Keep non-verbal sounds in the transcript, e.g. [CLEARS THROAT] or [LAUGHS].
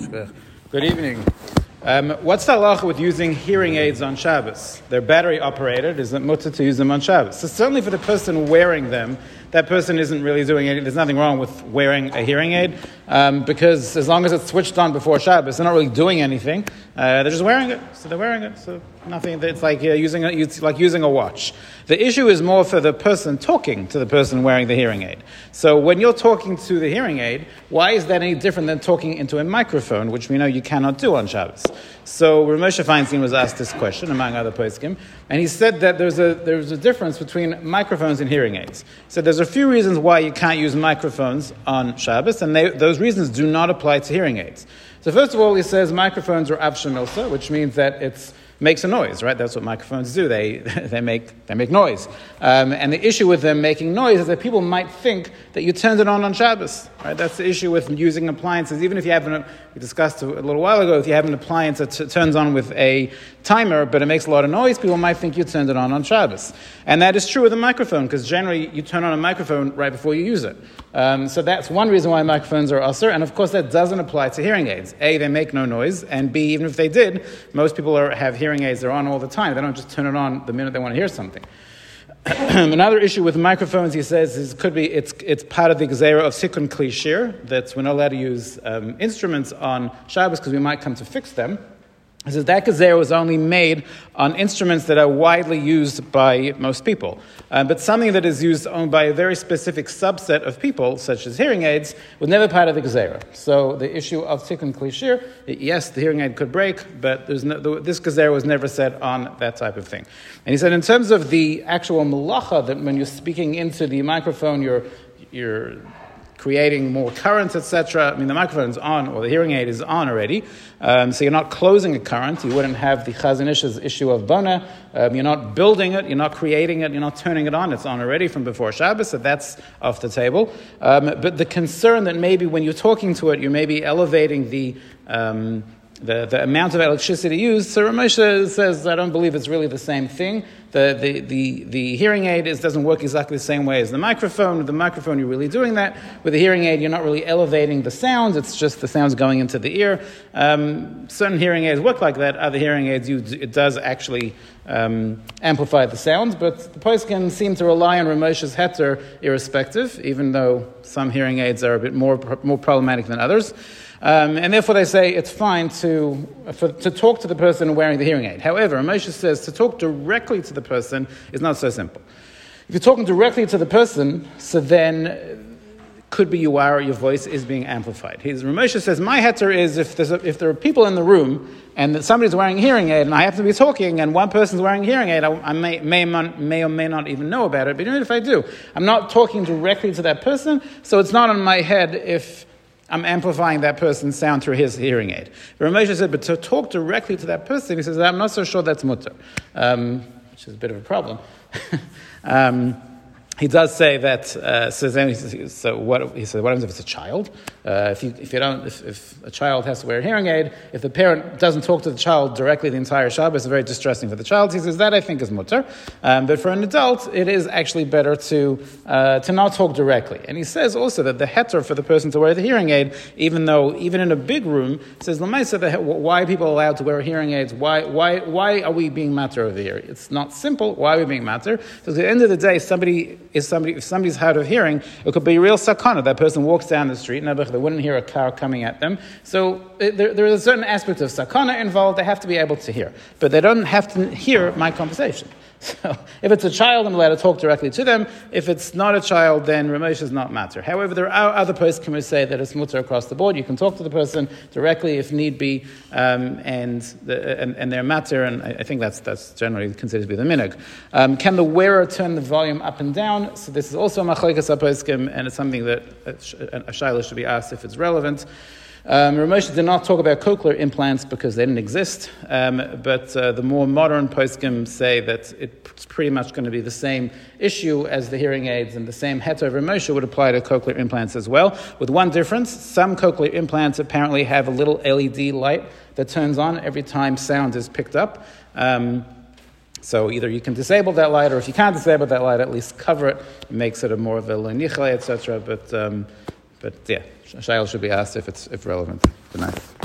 Good evening. Um, what's the halacha with using hearing aids on Shabbos? They're battery operated. Is it mutter to use them on Shabbos? So certainly for the person wearing them, that person isn't really doing anything. There's nothing wrong with wearing a hearing aid um, because as long as it's switched on before Shabbos, they're not really doing anything. Uh, they're just wearing it. So they're wearing it. So nothing. It's like uh, using a, it's like using a watch. The issue is more for the person talking to the person wearing the hearing aid. So when you're talking to the hearing aid, why is that any different than talking into a microphone, which we know you cannot do on Shabbos? So Ramosha Feinstein was asked this question, among other poskim, and he said that there's a, there's a difference between microphones and hearing aids. So there's a few reasons why you can't use microphones on Shabbos, and they, those reasons do not apply to hearing aids. So first of all, he says microphones are avshamilsa, which means that it makes a noise, right? That's what microphones do. They, [LAUGHS] they, make, they make noise. Um, and the issue with them making noise is that people might think that you turned it on on Shabbos, right? That's the issue with using appliances. Even if you have an, we discussed a little while ago, if you have an appliance that t- turns on with a timer, but it makes a lot of noise, people might think you turned it on on Shabbos. And that is true with a microphone, because generally you turn on a microphone right before you use it. Um, so that's one reason why microphones are usher, and of course that doesn't apply to hearing aids. A, they make no noise, and B, even if they did, most people are, have hearing aids, they're on all the time. They don't just turn it on the minute they want to hear something. [CLEARS THROAT] Another issue with microphones, he says, is could be it's, it's part of the gezerah of tikkun klishir, that we're not allowed to use um, instruments on Shabbos because we might come to fix them. He says that gezerah was only made on instruments that are widely used by most people. Uh, but something that is used by a very specific subset of people, such as hearing aids, was never part of the gezerah. So the issue of tikkun klishir, yes, the hearing aid could break, but no, this gezerah was never said on that type of thing. And he said in terms of the actual malacha, that when you're speaking into the microphone, you're, you're creating more current, etc. I mean, the microphone is on, or the hearing aid is on already, um, so you're not closing a current. You wouldn't have the Chazon Ish's issue of bona. Um, you're not building it, you're not creating it, you're not turning it on. It's on already from before Shabbos, so that's off the table. Um, but the concern that maybe when you're talking to it, you may be elevating the um, the, the amount of electricity used. So Ramosha says, I don't believe it's really the same thing. The, the, the, the hearing aid is, doesn't work exactly the same way as the microphone. With the microphone, you're really doing that. With the hearing aid, you're not really elevating the sounds. It's just the sounds going into the ear. Um, certain hearing aids work like that. Other hearing aids, you, it does actually um, amplify the sounds. But the poskim seem to rely on Ramosha's heter irrespective, even though some hearing aids are a bit more, more problematic than others. Um, and therefore, they say it's fine to, for, to talk to the person wearing the hearing aid. However, Moshe says to talk directly to the person is not so simple. If you're talking directly to the person, so then could be you are, your voice is being amplified. His Ramosha says, my heter is if, a, if there are people in the room and somebody's wearing hearing aid and I have to be talking and one person's wearing hearing aid, I, I may, may, may, or may not even know about it, but even if I do, I'm not talking directly to that person, so it's not on my head if I'm amplifying that person's sound through his hearing aid. Ramosha said, but to talk directly to that person, he says, I'm not so sure that's mutter, um, which is a bit of a problem. [LAUGHS] um, he does say that. Uh, so, so what he says what happens if it's a child? Uh, if you if you don't if, if, a child has to wear a hearing aid, if the parent doesn't talk to the child directly the entire Shabbos, it's very distressing for the child. He says that I think is mutter, um, but for an adult, it is actually better to uh, to not talk directly. And he says also that the heter for the person to wear the hearing aid, even though even in a big room, says Lamaisa, why are people allowed to wear hearing aids? Why why why are we being matter over here? It's not simple. Why are we being matter? So at the end of the day, somebody is somebody, if somebody's hard of hearing, it could be real sakana. That person walks down the street, and they wouldn't hear a car coming at them. So there, there is a certain aspect of sakana involved. They have to be able to hear, but they don't have to hear my conversation. [LAUGHS] So if it's a child, I'm allowed to talk directly to them. If it's not a child, then Ramesh is not matter. However, there are other posts who say that it's mutter across the board. You can talk to the person directly if need be, um, and, the, and, and they're matter, and I, I, think that's, that's generally considered to be the minig. Um, can the wearer turn the volume up and down? So this is also a machlokes and it's something that a, a shaila should be asked if it's relevant. Um, Ramesh did not talk about cochlear implants because they didn't exist, um, but uh, the more modern poskim say that it's pretty much going to be the same issue as the hearing aids, and the same heter Ramesh would apply to cochlear implants as well, with one difference. Some cochlear implants apparently have a little LED light that turns on every time sound is picked up. Um, so either you can disable that light, or if you can't disable that light, at least cover it. It makes it a more of a lenichle, etc. But, um, but yeah, Shail should be asked if it's if relevant. Good night.